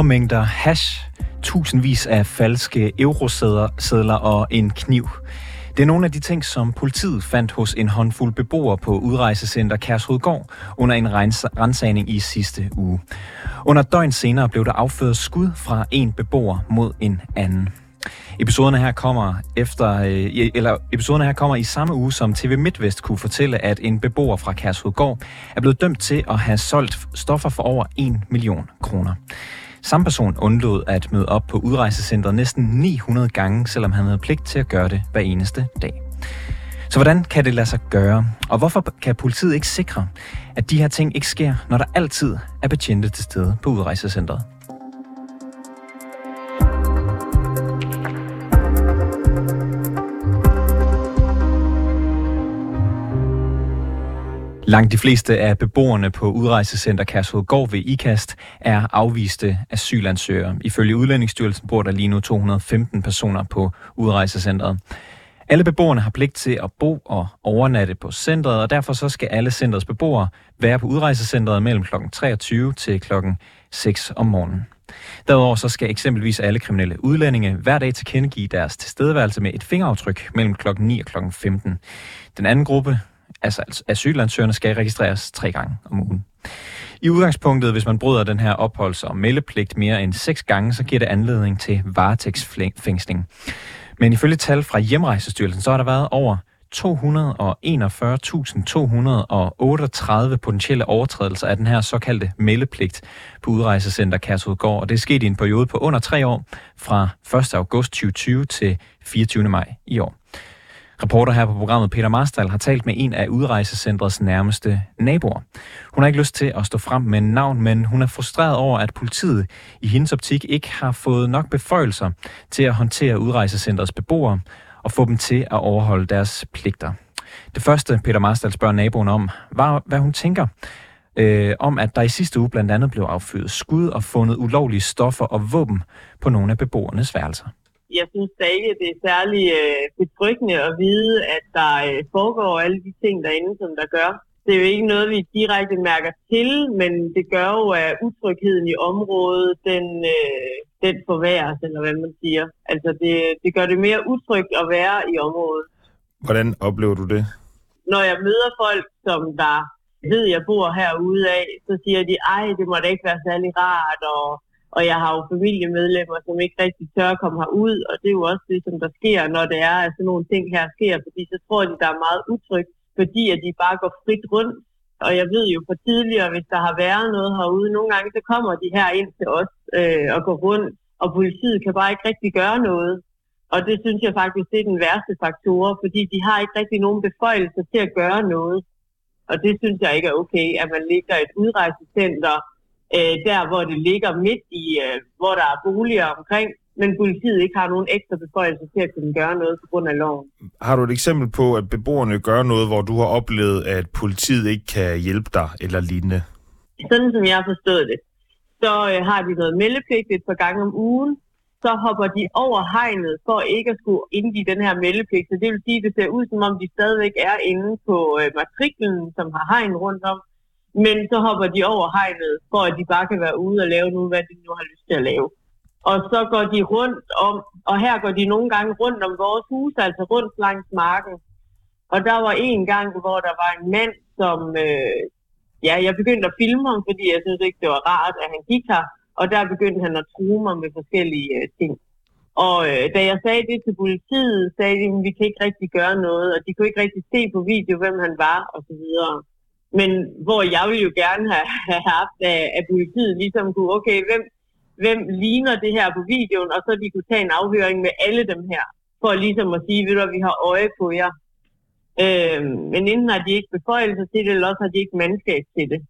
Store mængder hash, tusindvis af falske eurosedler og en kniv. Det er nogle af de ting, som politiet fandt hos en håndfuld beboere på udrejsecenter Kærshovedgård under en rensagning i sidste uge. Under døgn senere blev der affødt skud fra en beboer mod en anden. Episoderne her kommer efter, øh, eller episoderne her kommer i samme uge, som TV MidtVest kunne fortælle, at en beboer fra Kærshovedgård er blevet dømt til at have solgt stoffer for over 1 million kroner. Samme person undlod at møde op på udrejsecentret næsten 900 gange, selvom han havde pligt til at gøre det hver eneste dag. Så hvordan kan det lade sig gøre? Og hvorfor kan politiet ikke sikre, at de her ting ikke sker, når der altid er betjente til stede på udrejsecentret? Langt de fleste af beboerne på udrejsecenter Kærshovedgård ved IKAST er afviste asylansøgere. Ifølge Udlændingsstyrelsen bor der lige nu 215 personer på udrejsecentret. Alle beboerne har pligt til at bo og overnatte på centret, og derfor så skal alle centrets beboere være på udrejsecentret mellem kl. 23 til kl. 6 om morgenen. Derudover så skal eksempelvis alle kriminelle udlændinge hver dag tilkendegive deres tilstedeværelse med et fingeraftryk mellem kl. 9 og kl. 15. Den anden gruppe Altså, altså asylansøgerne skal registreres tre gange om ugen. I udgangspunktet, hvis man bryder den her opholds- og meldepligt mere end seks gange, så giver det anledning til varetægtsfængsling. Men ifølge tal fra Hjemrejsestyrelsen, så har der været over 241.238 potentielle overtrædelser af den her såkaldte meldepligt på udrejsecenter Kærsudgård, og det er sket i en periode på under tre år, fra 1. august 2020 til 24. maj i år. Reporter her på programmet Peter Marstal har talt med en af udrejsecentrets nærmeste naboer. Hun har ikke lyst til at stå frem med navn, men hun er frustreret over, at politiet i hendes optik ikke har fået nok beføjelser til at håndtere udrejsecentrets beboere og få dem til at overholde deres pligter. Det første, Peter Marstal spørger naboen om, var, hvad hun tænker øh, om, at der i sidste uge blandt andet blev affyret skud og fundet ulovlige stoffer og våben på nogle af beboernes værelser jeg synes da ikke, det er særlig øh, betryggende at vide, at der øh, foregår alle de ting derinde, som der gør. Det er jo ikke noget, vi direkte mærker til, men det gør jo, at utrygheden i området, den, øh, den forværres, eller hvad man siger. Altså, det, det gør det mere utrygt at være i området. Hvordan oplever du det? Når jeg møder folk, som der ved, jeg bor herude af, så siger de, ej, det må da ikke være særlig rart, og og jeg har jo familiemedlemmer, som ikke rigtig tør at komme herud, og det er jo også det, som der sker, når det er, at sådan nogle ting her sker, fordi så tror de, der er meget utrygt, fordi at de bare går frit rundt. Og jeg ved jo fra tidligere, hvis der har været noget herude, nogle gange så kommer de her ind til os øh, og går rundt, og politiet kan bare ikke rigtig gøre noget. Og det synes jeg faktisk, det er den værste faktor, fordi de har ikke rigtig nogen beføjelser til at gøre noget. Og det synes jeg ikke er okay, at man ligger et udrejsecenter, øh, der hvor det ligger midt i, øh, hvor der er boliger omkring, men politiet ikke har nogen ekstra beføjelser til at kunne gøre noget på grund af loven. Har du et eksempel på, at beboerne gør noget, hvor du har oplevet, at politiet ikke kan hjælpe dig eller lignende? Sådan som jeg har forstået det, så øh, har de noget meldepligt et par gange om ugen, så hopper de over hegnet for ikke at skulle indgive den her meldepligt. Så det vil sige, at det ser ud som om, de stadigvæk er inde på øh, matriklen, som har hegn rundt om, men så hopper de over hegnet, for at de bare kan være ude og lave nu, hvad de nu har lyst til at lave. Og så går de rundt om, og her går de nogle gange rundt om vores hus, altså rundt langs marken. Og der var en gang, hvor der var en mand, som, øh, ja, jeg begyndte at filme ham, fordi jeg synes ikke, det var rart, at han gik her. Og der begyndte han at true mig med forskellige øh, ting. Og øh, da jeg sagde det til politiet, sagde de, at vi kan ikke rigtig gøre noget, og de kunne ikke rigtig se på video, hvem han var, og så videre. Men hvor jeg ville jo gerne have, have haft, at, at politiet ligesom kunne, okay, hvem, hvem ligner det her på videoen, og så de kunne tage en afhøring med alle dem her, for ligesom at sige, ved du vi har øje på jer. Øh, men enten har de ikke beføjelser til det, eller også har de ikke mandskab til det.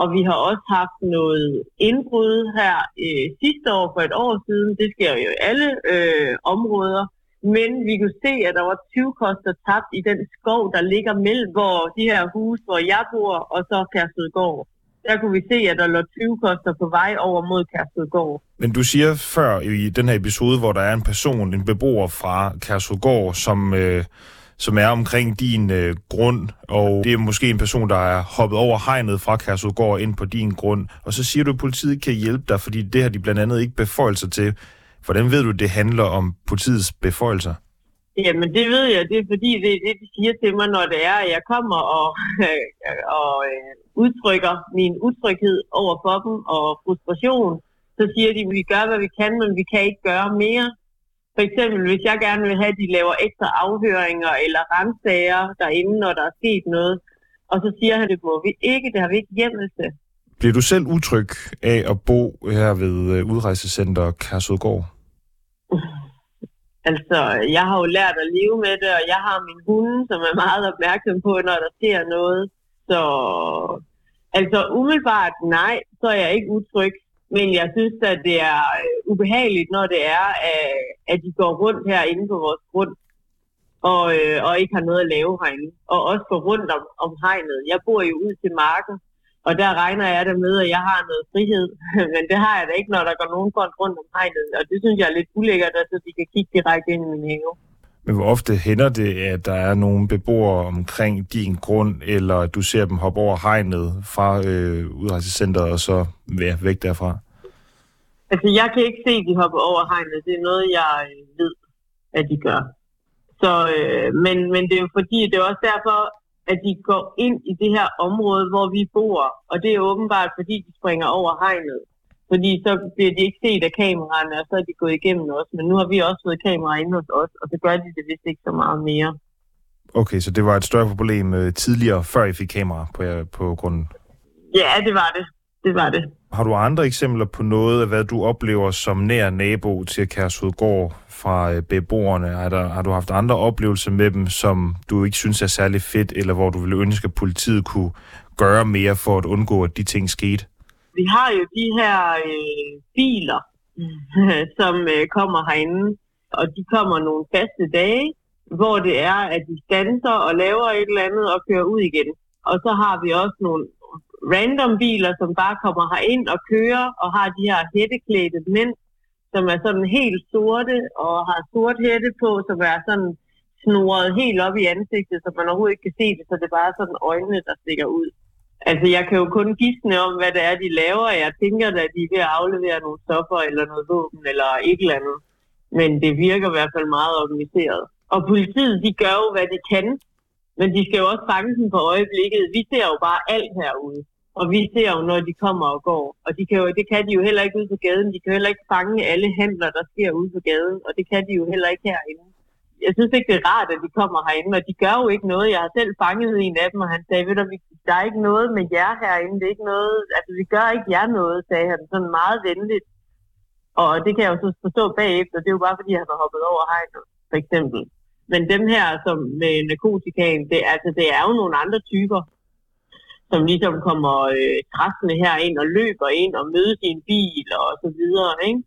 Og vi har også haft noget indbrud her øh, sidste år for et år siden. Det sker jo i alle øh, områder. Men vi kunne se, at der var 20 koster tabt i den skov, der ligger mellem hvor de her huse, hvor jeg bor, og så Kærsødgård. Der kunne vi se, at der lå 20 koster på vej over mod Kærsødgård. Men du siger før i den her episode, hvor der er en person, en beboer fra Kærsødgård, som, øh, som er omkring din øh, grund, og det er måske en person, der er hoppet over hegnet fra Kærsudgård ind på din grund, og så siger du, at politiet kan hjælpe dig, fordi det har de blandt andet ikke beføjelser til. Hvordan ved du, det handler om politiets beføjelser? Jamen, det ved jeg. Det er fordi, det er det, de siger til mig, når det er, at jeg kommer og, og øh, udtrykker min utryghed over for dem og frustration. Så siger de, at vi gør, hvad vi kan, men vi kan ikke gøre mere. For eksempel, hvis jeg gerne vil have, at de laver ekstra afhøringer eller renssager derinde, når der er sket noget, og så siger han, det må vi ikke, det har vi ikke hjemmel til. Bliver du selv utryg af at bo her ved øh, udrejsecenter Kærsudgård? Altså, jeg har jo lært at leve med det, og jeg har min hunde, som er meget opmærksom på, når der sker noget. Så altså umiddelbart nej, så er jeg ikke utryg. Men jeg synes, at det er øh, ubehageligt, når det er, at de går rundt herinde på vores grund, og, øh, og ikke har noget at lave herinde. Og også gå rundt om, om hegnet. Jeg bor jo ud til marken, og der regner jeg det med, at jeg har noget frihed. Men det har jeg da ikke, når der går nogen folk rundt om hegnet. Og det synes jeg er lidt ulækkert, at de kan kigge direkte ind i min have. Men hvor ofte hænder det, at der er nogle beboere omkring din grund, eller at du ser dem hoppe over hegnet fra øh, udrejsecenteret og så ja, væk derfra? Altså, jeg kan ikke se, at de hopper over hegnet. Det er noget, jeg øh, ved, at de gør. Så, øh, men, men det er jo fordi, det er også derfor, at de går ind i det her område, hvor vi bor. Og det er åbenbart, fordi de springer over hegnet. Fordi så bliver de ikke set af kameraerne, og så er de gået igennem os. Men nu har vi også fået kameraer inde hos os, og så gør de det vist ikke så meget mere. Okay, så det var et større problem øh, tidligere, før I fik kamera på, på grunden? Ja, det var det. Det var det. Har du andre eksempler på noget af, hvad du oplever som nær nabo til Kærsudgård fra øh, beboerne? Har, der, har du haft andre oplevelser med dem, som du ikke synes er særlig fedt, eller hvor du ville ønske, at politiet kunne gøre mere for at undgå, at de ting skete? Vi har jo de her øh, biler, som øh, kommer herinde, og de kommer nogle faste dage, hvor det er, at de standser og laver et eller andet og kører ud igen. Og så har vi også nogle random biler, som bare kommer her ind og kører og har de her hætteklædte mænd, som er sådan helt sorte og har sort hætte på, som er sådan snoret helt op i ansigtet, så man overhovedet ikke kan se det, så det er bare sådan øjnene, der stikker ud. Altså, jeg kan jo kun gisne om, hvad det er, de laver. Jeg tænker at de er ved at aflevere nogle stoffer eller noget våben eller et eller andet. Men det virker i hvert fald meget organiseret. Og politiet, de gør jo, hvad de kan. Men de skal jo også fange dem på øjeblikket. Vi ser jo bare alt herude. Og vi ser jo, når de kommer og går. Og de kan jo, det kan de jo heller ikke ude på gaden. De kan jo heller ikke fange alle handler, der sker ude på gaden. Og det kan de jo heller ikke herinde. Jeg synes ikke, det er rart, at de kommer herinde, og de gør jo ikke noget. Jeg har selv fanget en af dem, og han sagde, ved du, der er ikke noget med jer herinde. Det er ikke noget, altså vi gør ikke jer noget, sagde han sådan meget venligt. Og det kan jeg jo så forstå bagefter. Det er jo bare, fordi han har hoppet over hegnet, for eksempel. Men dem her, som med narkotikaen, det, altså, det er jo nogle andre typer som ligesom kommer øh, her ind og løber ind og møder sin bil og så videre, ikke?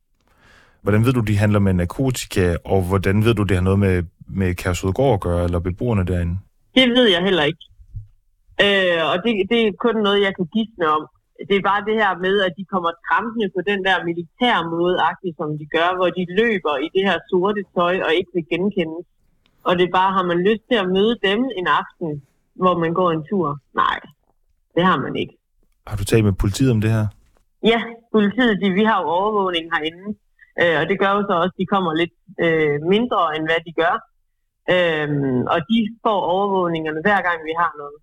Hvordan ved du, de handler med narkotika, og hvordan ved du, det har noget med, med Kærsudgård at gøre, eller beboerne derinde? Det ved jeg heller ikke. Øh, og det, det er kun noget, jeg kan gisne om. Det er bare det her med, at de kommer trampende på den der militær måde, som de gør, hvor de løber i det her sorte tøj og ikke vil genkendes. Og det er bare, har man lyst til at møde dem en aften, hvor man går en tur? Nej, det har man ikke. Har du talt med politiet om det her? Ja, politiet, de, vi har jo overvågning herinde. Øh, og det gør jo så også, at de kommer lidt øh, mindre, end hvad de gør. Øh, og de får overvågningerne hver gang, vi har noget.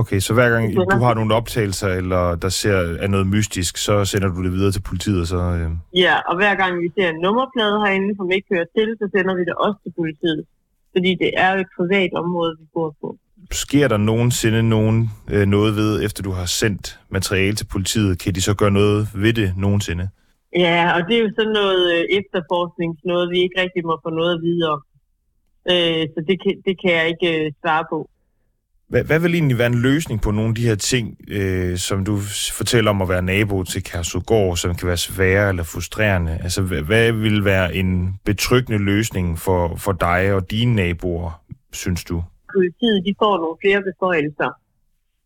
Okay, så hver gang du har nogle optagelser, eller der ser er noget mystisk, så sender du det videre til politiet? Så, øh... Ja, og hver gang vi ser en nummerplade herinde, som ikke hører til, så sender vi det også til politiet. Fordi det er jo et privat område, vi bor på sker der nogensinde nogen, øh, noget ved, efter du har sendt materiale til politiet? Kan de så gøre noget ved det nogensinde? Ja, og det er jo sådan noget øh, efterforskningsnoget, vi ikke rigtig må få noget at vide om. Øh, så det kan, det kan jeg ikke øh, svare på. Hvad, hvad vil egentlig være en løsning på nogle af de her ting, øh, som du fortæller om at være nabo til Kærsudgård, som kan være svære eller frustrerende? Altså, hvad, hvad vil være en betryggende løsning for, for dig og dine naboer, synes du? Politiet de får nogle flere beføjelser.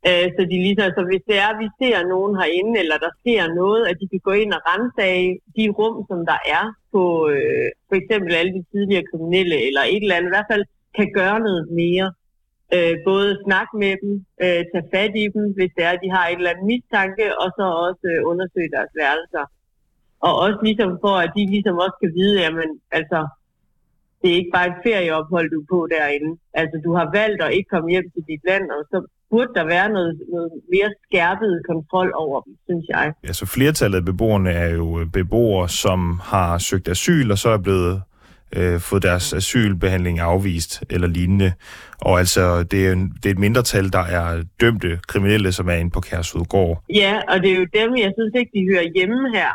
Øh, så de ligesom, så hvis det er, at vi ser nogen herinde, eller der sker noget, at de kan gå ind og rensage de rum, som der er på øh, for eksempel alle de tidligere kriminelle, eller et eller andet. I hvert fald kan gøre noget mere. Øh, både snakke med dem, øh, tage fat i dem, hvis det er, at de har et eller andet mistanke, og så også øh, undersøge deres værelser. Og også ligesom for, at de ligesom også kan vide, jamen altså, det er ikke bare et ferieophold, du er på derinde. Altså, du har valgt at ikke komme hjem til dit land, og så burde der være noget, noget mere skærpet kontrol over dem, synes jeg. Ja, så flertallet af beboerne er jo øh, beboere, som har søgt asyl, og så er blevet øh, fået deres asylbehandling afvist eller lignende. Og altså, det er, en, det er et mindretal, der er dømte kriminelle, som er inde på Kærsudgård. Ja, og det er jo dem, jeg synes ikke, de hører hjemme her.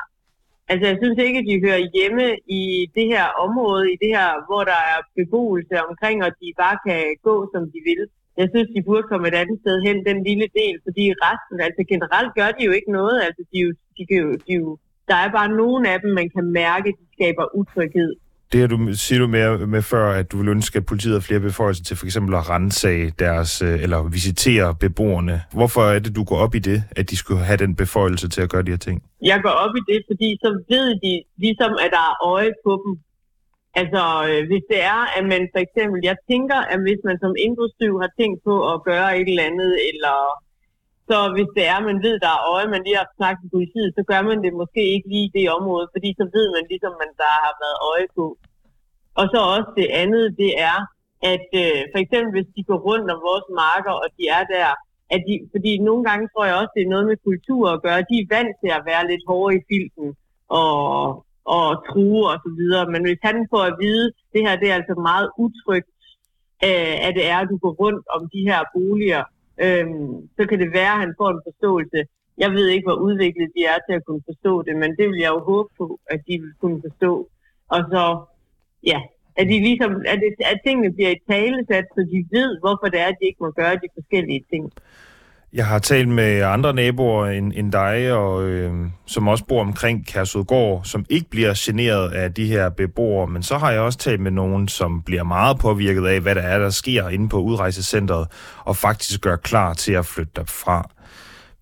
Altså, jeg synes ikke, at de hører hjemme i det her område, i det her, hvor der er beboelse omkring, og de bare kan gå, som de vil. Jeg synes, de burde komme et andet sted hen, den lille del, fordi resten, altså generelt gør de jo ikke noget. Altså, de, jo, de, kan jo, de jo, der er bare nogen af dem, man kan mærke, de skaber utryghed. Det her, du siger du med, med før, at du vil ønske, at politiet har flere beføjelser til for eksempel at rensage deres, øh, eller visitere beboerne. Hvorfor er det, du går op i det, at de skulle have den beføjelse til at gøre de her ting? Jeg går op i det, fordi så ved de ligesom, at der er øje på dem. Altså, øh, hvis det er, at man for eksempel, jeg tænker, at hvis man som indbrudstyv har tænkt på at gøre et eller andet, eller så hvis det er, at man ved, der er øje, man lige har snakket med politiet, så gør man det måske ikke lige i det område, fordi så ved man ligesom, at der har været øje på. Og så også det andet, det er, at øh, for eksempel hvis de går rundt om vores marker, og de er der, at de, fordi nogle gange tror jeg også, det er noget med kultur at gøre. De er vant til at være lidt hårde i filten og, og true og så videre. Men hvis han får at vide, det her det er altså meget utrygt, øh, at det er, at du går rundt om de her boliger, øhm, så kan det være, at han får en forståelse. Jeg ved ikke, hvor udviklet de er til at kunne forstå det, men det vil jeg jo håbe på, at de vil kunne forstå. Og så, ja, at, de ligesom, at, det, at tingene bliver i talesat, så de ved, hvorfor det er, at de ikke må gøre de forskellige ting. Jeg har talt med andre naboer end, end dig, og, øh, som også bor omkring Kærsudgård, som ikke bliver generet af de her beboere. Men så har jeg også talt med nogen, som bliver meget påvirket af, hvad der er, der sker inde på udrejsecentret, og faktisk gør klar til at flytte derfra.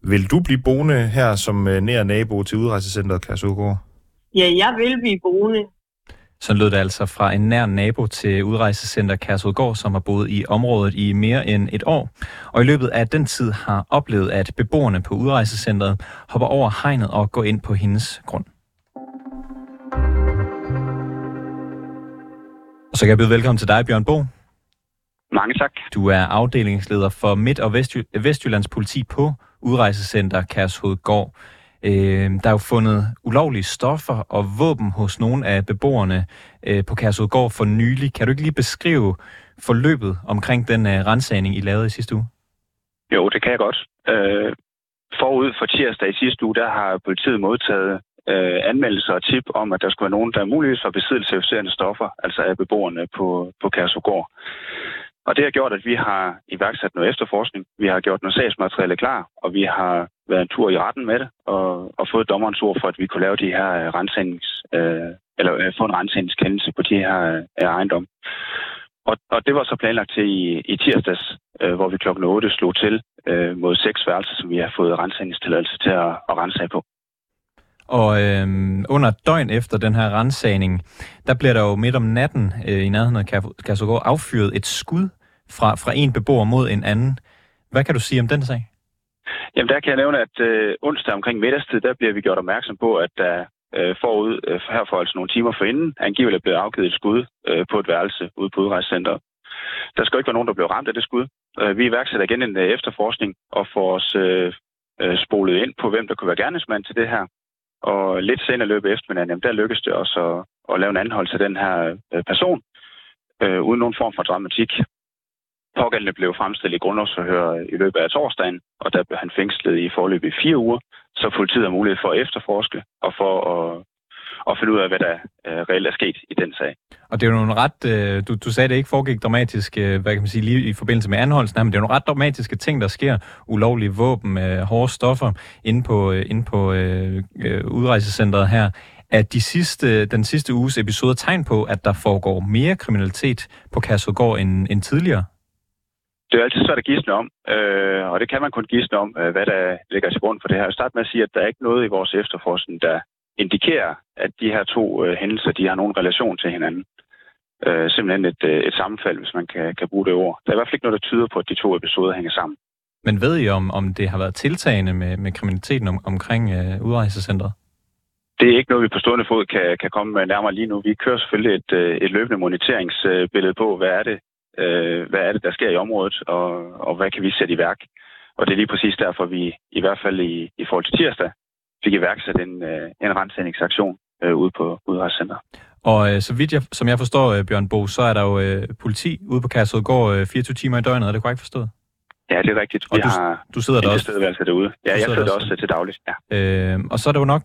Vil du blive boende her som øh, nær nabo til udrejsecentret Kærsudgård? Ja, jeg vil blive boende. Så lød det altså fra en nær nabo til udrejsecenter Kærsudgård, som har boet i området i mere end et år, og i løbet af den tid har oplevet, at beboerne på udrejsecentret hopper over hegnet og går ind på hendes grund. Og så kan jeg byde velkommen til dig, Bjørn Bo. Mange tak. Du er afdelingsleder for Midt- og Vestjy- Vestjyllands politi på udrejsecenter Kærshovedgård. Øh, der er jo fundet ulovlige stoffer og våben hos nogle af beboerne øh, på Kærsudgård for nylig. Kan du ikke lige beskrive forløbet omkring den øh, rensagning, I lavede i sidste uge? Jo, det kan jeg godt. Øh, forud for tirsdag i sidste uge, der har politiet modtaget øh, anmeldelser og tip om, at der skulle være nogen, der er muligvis for besiddelse af stoffer, altså af beboerne på, på Kærshovedgård. Og det har gjort, at vi har iværksat noget efterforskning. Vi har gjort noget sagsmateriale klar, og vi har været en tur i retten med det, og, og fået dommerens ord for, at vi kunne lave de her øh, øh, eller øh, få en rensningskendelse på de her øh, ejendom. Og, og det var så planlagt til i, i tirsdags, øh, hvor vi klokken 8 slog til øh, mod seks værelser, som vi har fået rensningstilladelse til at, at rense på. Og øh, under et døgn efter den her rensagning, der bliver der jo midt om natten øh, i nærheden af Kærsogård affyret et skud fra, fra en beboer mod en anden. Hvad kan du sige om den sag? Jamen der kan jeg nævne, at øh, onsdag omkring middagstid, der bliver vi gjort opmærksom på, at der øh, forud øh, herfor altså nogle timer forinden, angiveligt blev afgivet et skud øh, på et værelse ude på udrejsecenteret. Der skal ikke være nogen, der blev ramt af det skud. Øh, vi iværksætter igen en øh, efterforskning og får os øh, øh, spolet ind på, hvem der kunne være gerningsmand til det her. Og lidt senere løbet eftermiddagen, jamen, der lykkedes det også at, at lave en anholdelse af den her øh, person, øh, uden nogen form for dramatik. Pågældende blev fremstillet i grundlovsforhør øh, i løbet af torsdagen, og der blev han fængslet i forløb i fire uger, så politiet har mulighed for at efterforske og for at, at finde ud af, hvad der uh, reelt er sket i den sag. Og det er jo nogle ret, uh, du, du sagde, det ikke foregik dramatisk, uh, hvad kan man sige, lige i forbindelse med anholdelsen, men det er nogle ret dramatiske ting, der sker. Ulovlige våben, uh, hårde stoffer inde på, uh, inde på uh, uh, udrejsecentret her. Er de sidste, den sidste uges episoder tegn på, at der foregår mere kriminalitet på Kærsudgård end, end tidligere? Det er altid svært at gisne om, øh, og det kan man kun gisne om, øh, hvad der ligger til grund for det her. Jeg start med at sige, at der er ikke noget i vores efterforskning, der indikerer, at de her to øh, hændelser de har nogen relation til hinanden. øh, simpelthen et, øh, et sammenfald, hvis man kan, kan bruge det ord. Der er i hvert fald ikke noget, der tyder på, at de to episoder hænger sammen. Men ved I, om, om det har været tiltagende med, med kriminaliteten om, omkring øh, udrejsecentret? Det er ikke noget, vi på stående fod kan, kan komme med nærmere lige nu. Vi kører selvfølgelig et, øh, et løbende moniteringsbillede på, hvad er det, øh, hvad er det, der sker i området, og, og hvad kan vi sætte i værk. Og det er lige præcis derfor, vi i hvert fald i, i forhold til tirsdag fik iværksat en, øh, en rensningsaktion øh, ude på udrejsecenteret. Og øh, så vidt jeg, som jeg forstår, øh, Bjørn Bo, så er der jo øh, politi ude på Kærsødgård øh, 24 timer i døgnet. Er det korrekt forstået? Ja, det er rigtigt. Og vi du, har du sidder der også? tilstedeværelse derude. Ja, jeg sidder der der også. også til dagligt. Ja. Øh, og så er der jo nok,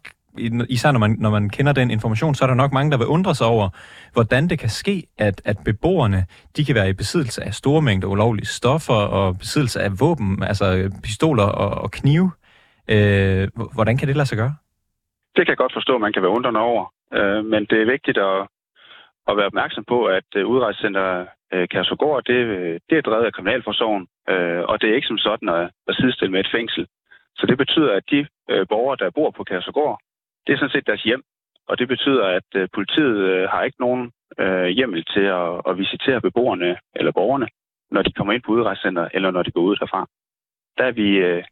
især når man, når man kender den information, så er der nok mange, der vil undre sig over, hvordan det kan ske, at, at beboerne de kan være i besiddelse af store mængder ulovlige stoffer og besiddelse af våben, altså pistoler og, og knive. Øh, hvordan kan det lade sig gøre? Det kan jeg godt forstå, at man kan være undrende over. Øh, men det er vigtigt at, at være opmærksom på, at øh, udrejsecenter øh, Kærsogård, det, øh, det er drevet af Kriminalforsorgen, øh, og det er ikke som sådan at, at sidestille med et fængsel. Så det betyder, at de øh, borgere, der bor på Kærsogård, det er sådan set deres hjem. Og det betyder, at øh, politiet øh, har ikke nogen øh, hjemmel til at, at visitere beboerne eller borgerne, når de kommer ind på udrejsecenter, eller når de går ud derfra. Der er vi øh,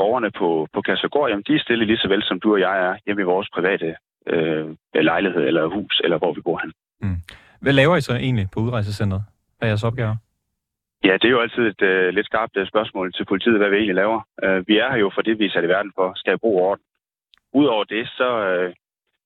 borgerne på, på Kærsogård, jamen de er stille lige så vel som du og jeg er hjemme i vores private øh, lejlighed eller hus, eller hvor vi bor hen. Hvad laver I så egentlig på udrejsecentret? Hvad er jeres opgaver? Ja, det er jo altid et øh, lidt skarpt øh, spørgsmål til politiet, hvad vi egentlig laver. Øh, vi er her jo for det, vi er sat i verden for, skal jeg bruge orden. Udover det, så øh,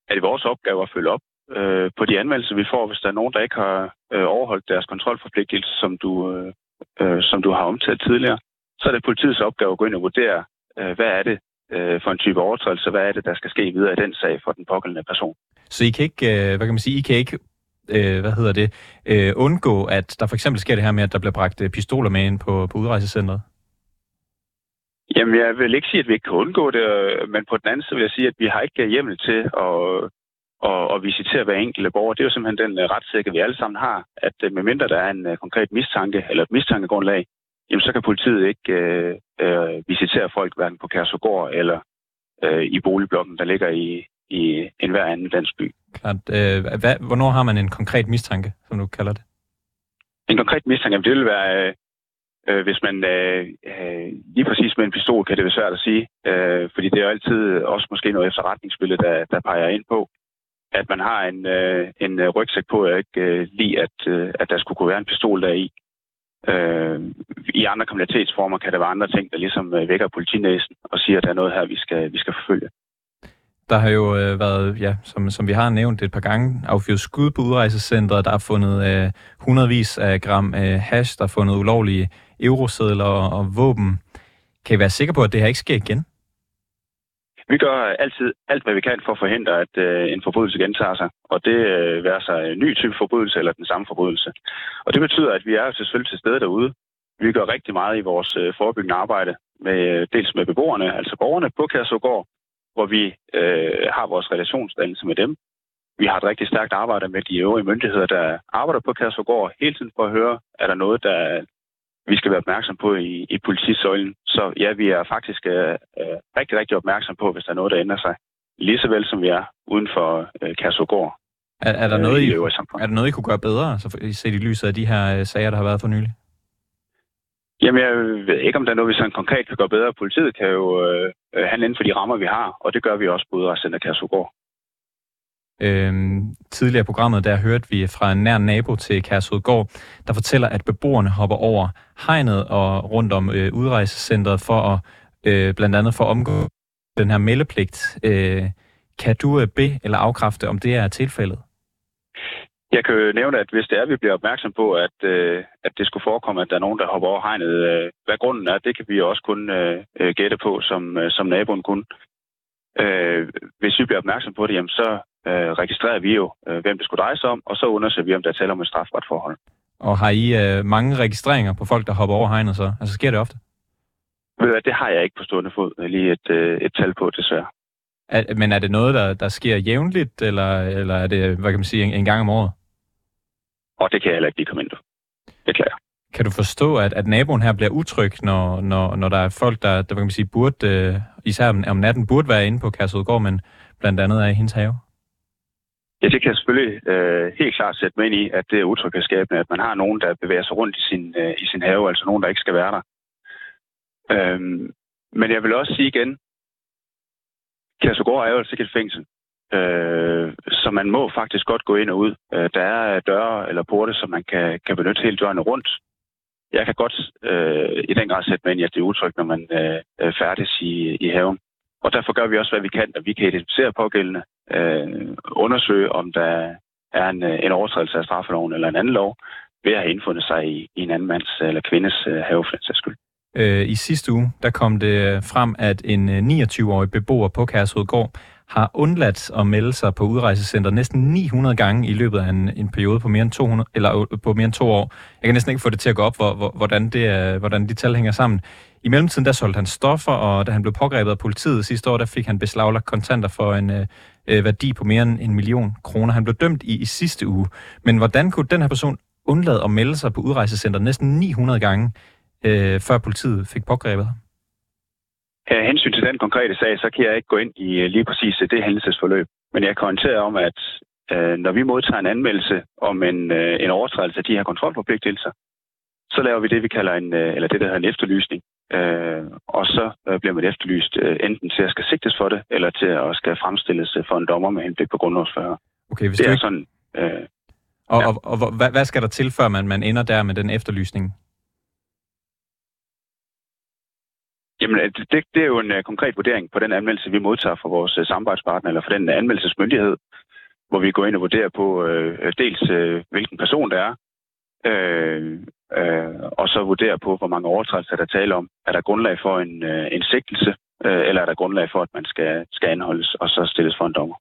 er det vores opgave at følge op øh, på de anmeldelser, vi får, hvis der er nogen, der ikke har øh, overholdt deres kontrolforpligtelse, som du, øh, øh, som du har omtalt tidligere. Så er det politiets opgave at gå ind og vurdere, øh, hvad er det øh, for en type overtrædelse, hvad er det, der skal ske videre i den sag for den pågældende person. Så I kan ikke, øh, hvad kan man sige, I kan ikke, øh, hvad hedder det, øh, undgå, at der for eksempel sker det her med, at der bliver bragt øh, pistoler med ind på, på udrejsecentret? Jamen, jeg vil ikke sige, at vi ikke kan undgå det, men på den anden side vil jeg sige, at vi har ikke hjemmel til at, at, at visitere hver enkelte borger. Det er jo simpelthen den øh, retssikkerhed, vi alle sammen har, at øh, medmindre der er en konkret mistanke eller et mistankegrundlag, jamen så kan politiet ikke øh, øh, visitere folk hverken på Kærsogård eller øh, i boligblokken, der ligger i, i enhver anden landsby. Klart. Øh, hvad, hvornår har man en konkret mistanke, som du kalder det? En konkret mistanke, det vil være, øh, øh, hvis man øh, øh, lige præcis med en pistol, kan det være svært at sige, øh, fordi det er altid også måske noget efterretningsbillede, der, der peger ind på, at man har en, øh, en rygsæk på, og ikke øh, lige, at, øh, at der skulle kunne være en pistol der i. Øh, I andre kriminalitetsformer kan der være andre ting, der ligesom øh, vækker politinæsen og siger, at der er noget her, vi skal, vi skal forfølge. Der har jo øh, været, ja, som, som vi har nævnt et par gange, affyret skud på udrejsecentret. Der er fundet øh, hundredvis af gram øh, hash, der er fundet ulovlige eurosedler og, og våben. Kan I være sikre på, at det her ikke sker igen? Vi gør altid alt, hvad vi kan for at forhindre, at øh, en forbrydelse gentager sig. Og det øh, være sig en ny type forbrydelse eller den samme forbrydelse. Og det betyder, at vi er selvfølgelig til stede derude. Vi gør rigtig meget i vores øh, forebyggende arbejde, med, øh, dels med beboerne, altså borgerne på Kærsågård, hvor vi øh, har vores relationsdannelse med dem. Vi har et rigtig stærkt arbejde med de øvrige myndigheder, der arbejder på Kærsågård, hele tiden for at høre, er der noget, der vi skal være opmærksom på i, i politisøjlen. Så ja, vi er faktisk øh, øh, rigtig, rigtig opmærksom på, hvis der er noget, der ændrer sig. Lige så vel som vi er uden for øh, Kærsogård. Er, er, der øh, noget, i er der noget, I kunne gøre bedre, så for- set i lyset af de her øh, sager, der har været for nylig? Jamen, jeg ved ikke, om der er noget, vi sådan konkret kan gøre bedre. Politiet kan jo øh, øh, handle inden for de rammer, vi har, og det gør vi også på Udrejscenter Kærsogård. Øhm, tidligere i programmet, der hørte vi fra en nær nabo til Kærsudgård, der fortæller, at beboerne hopper over hegnet og rundt om øh, udrejsecentret for at øh, blandt andet for at omgå den her meldepligt. Øh, kan du øh, bede eller afkræfte, om det er tilfældet? Jeg kan jo nævne, at hvis det er, at vi bliver opmærksom på, at, øh, at det skulle forekomme, at der er nogen, der hopper over hegnet, øh, hvad grunden er, det kan vi også kun øh, øh gætte på, som, øh, som naboen kunne. Øh, hvis vi bliver opmærksom på det, jamen, så øh, registrerer vi jo, øh, hvem det skulle dreje sig om, og så undersøger vi, om der er tale om et strafbart forhold. Og har I øh, mange registreringer på folk, der hopper over hegnet så? Altså sker det ofte? Ved du det har jeg ikke på stående fod lige et, øh, et tal på, desværre. Er, men er det noget, der, der sker jævnligt, eller, eller er det, hvad kan man sige, en, en gang om året? Og det kan jeg heller ikke lige komme ind på. Beklager. Kan du forstå, at, at naboen her bliver utryg, når, når, når der er folk, der, der kan man sige, burde, øh, især om, om natten, burde være inde på Kærsudgård, men blandt andet er i hendes have? Ja, det kan jeg selvfølgelig øh, helt klart sætte mig ind i, at det er utryghedsskabende, at man har nogen, der bevæger sig rundt i sin, øh, i sin have, altså nogen, der ikke skal være der. Øhm, men jeg vil også sige igen, Kærsegård er jo altså ikke et fængsel. Øh, så man må faktisk godt gå ind og ud. Øh, der er døre eller porte, som man kan, kan benytte hele døgnet rundt. Jeg kan godt øh, i den grad sætte mig ind i, at det er utrygt, når man øh, øh færdes i, i haven. Og derfor gør vi også, hvad vi kan, at vi kan identificere pågældende, øh, undersøge, om der er en, øh, en overtrædelse af straffeloven eller en anden lov, ved at have indfundet sig i, i en anden mands øh, eller kvindes øh, have, for skyld. Øh, I sidste uge, der kom det frem, at en 29-årig beboer på Kærshovedgård har undladt at melde sig på udrejsecenter næsten 900 gange i løbet af en, en periode på mere end 200 eller øh, på mere end to år. Jeg kan næsten ikke få det til at gå op, hvor, hvor, hvordan, det er, hvordan de tal hænger sammen. I mellemtiden der solgte han stoffer, og da han blev pågrebet af politiet sidste år, der fik han beslaglagt kontanter for en øh, øh værdi på mere end en million kroner. Han blev dømt i, i sidste uge. Men hvordan kunne den her person undlade at melde sig på udrejsecenter næsten 900 gange, øh, før politiet fik pågrebet ham? Af hensyn til den konkrete sag, så kan jeg ikke gå ind i øh, lige præcis det hændelsesforløb. Men jeg kan orientere om, at øh, når vi modtager en anmeldelse om en, øh, en overtrædelse af de her kontrolforpligtelser, så laver vi det, vi kalder en, øh, eller det, der hedder en efterlysning. Øh, og så øh, bliver man efterlyst øh, enten til at skal sigtes for det, eller til at skal fremstilles for en dommer med henblik på grundlovsfører. Okay, hvis det er ikke... sådan... Øh, og, ja. og, og, og hvad, hvad skal der til, før man, man ender der med den efterlysning? Jamen, øh, det, det er jo en uh, konkret vurdering på den anmeldelse, vi modtager fra vores uh, samarbejdspartner, eller fra den uh, anmeldelsesmyndighed, hvor vi går ind og vurderer på uh, dels, uh, hvilken person det er, uh, uh, og så vurderer på, hvor mange overtrædelser der taler om. Er der grundlag for en, uh, en sigtelse, uh, eller er der grundlag for, at man skal, skal anholdes og så stilles for en dommer?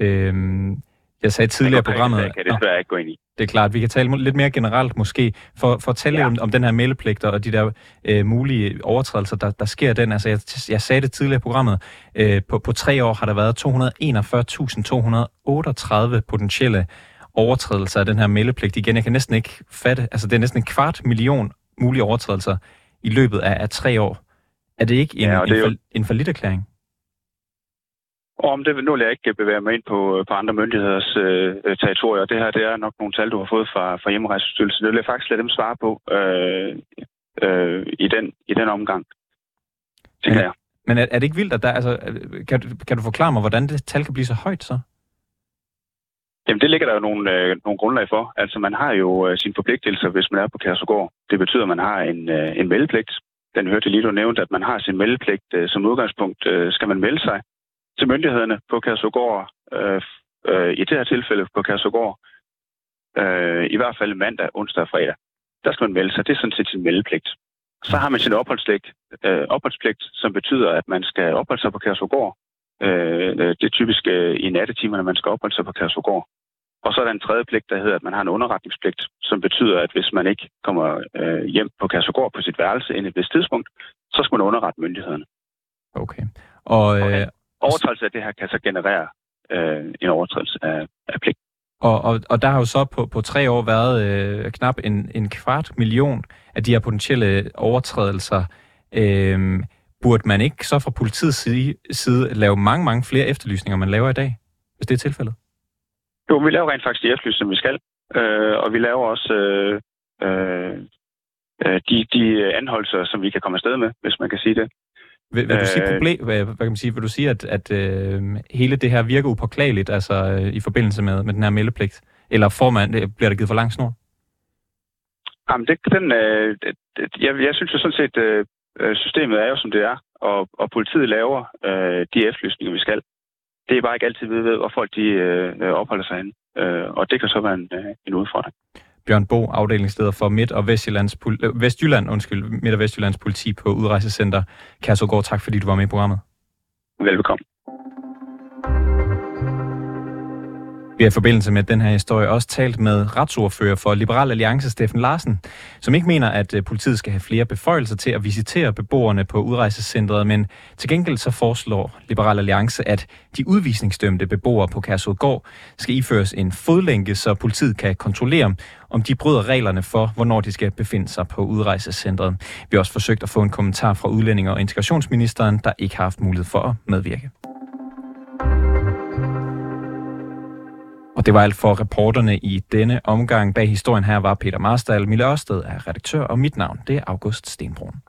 Øhm, jeg sagde tidligere i programmet... Det kan jeg desværre ikke gå ind i. Det er klart. Vi kan tale lidt mere generelt måske, for, for at tale ja. om, om den her meldepligt og de der øh, mulige overtrædelser, der, der sker den. Altså, jeg, jeg sagde det tidligere i programmet. Øh, på, på tre år har der været 241.238 potentielle overtrædelser af den her meldepligt. Igen, jeg kan næsten ikke fatte, altså det er næsten en kvart million mulige overtrædelser i løbet af, af tre år. Er det ikke en, ja, det en, jo... en erklæring? Og om det nu vil jeg ikke bevæge mig ind på, på andre myndigheders øh, territorier. Det her det er nok nogle tal, du har fået fra, fra hjemmerejsestyrelsen. Det vil jeg faktisk lade dem svare på øh, øh, i, den, i den omgang. Men, jeg. men er, er det ikke vildt, at der, altså, kan, kan du forklare mig, hvordan det tal kan blive så højt så? Jamen, det ligger der jo nogle, øh, nogle grundlag for. Altså, man har jo øh, sine forpligtelser, hvis man er på Kærsogård. Det betyder, at man har en, øh, en meldepligt. Den hørte lige, du nævnte, at man har sin meldepligt. Øh, som udgangspunkt øh, skal man melde sig til myndighederne på Kærsogård, øh, øh, i det her tilfælde på Kærsogård, øh, i hvert fald mandag, onsdag og fredag. Der skal man melde sig. Det er sådan set sin meldepligt. Så har man sin opholdspligt, øh, opholdspligt som betyder, at man skal opholde sig på Kærsogård. Øh, det er typisk øh, i nattetimerne, man skal opholde sig på Kærsogård. Og så er der en tredje pligt, der hedder, at man har en underretningspligt, som betyder, at hvis man ikke kommer øh, hjem på Kærsogård på sit værelse inden et vist tidspunkt, så skal man underrette myndighederne. Okay. Og, okay. Øh, overtrædelse af det her kan så generere øh, en overtrædelse af, af pligt. Og, og, og der har jo så på, på tre år været øh, knap en, en kvart million af de her potentielle overtrædelser. Øh, burde man ikke så fra politiets side, side lave mange, mange flere efterlysninger, man laver i dag, hvis det er tilfældet? Jo, vi laver rent faktisk de efterlysninger, vi skal. Øh, og vi laver også øh, øh, de, de anholdelser, som vi kan komme afsted med, hvis man kan sige det. Vil, vil du sige øh, problem, hvad, hvad kan man sige, vil du sige, at, at øh, hele det her virker upåklageligt, altså øh, i forbindelse med, med den her meldepligt? Eller får man, det, bliver der givet for lang snor? Jamen, det, den, øh, jeg, jeg synes jo sådan set, øh, øh, systemet er jo som det er, og, og politiet laver øh, de efterlysninger, vi skal. Det er bare ikke altid ved, hvor folk de, øh, opholder sig henne. Øh, og det kan så være en, øh, en udfordring. Bjørn Bo, afdelingsleder for Midt- og Vestjyllands, øh, Vestjylland, undskyld, Midt- og Vestjyllands politi på Udrejsecenter. Kærsogård, tak fordi du var med i programmet. Velbekomme. Vi har i forbindelse med den her historie også talt med retsordfører for Liberal Alliance, Steffen Larsen, som ikke mener, at øh, politiet skal have flere beføjelser til at visitere beboerne på udrejsecentret, men til gengæld så foreslår Liberal Alliance, at de udvisningsdømte beboere på Kærsudgård skal iføres en fodlænke, så politiet kan kontrollere, om de bryder reglerne for, hvornår de skal befinde sig på udrejsecentret. Vi har også forsøgt at få en kommentar fra udlændinge- og integrationsministeren, der ikke har haft mulighed for at medvirke. Og det var alt for reporterne i denne omgang. Bag historien her var Peter Marstal, Mille Ørsted er redaktør, og mit navn det er August Stenbrun.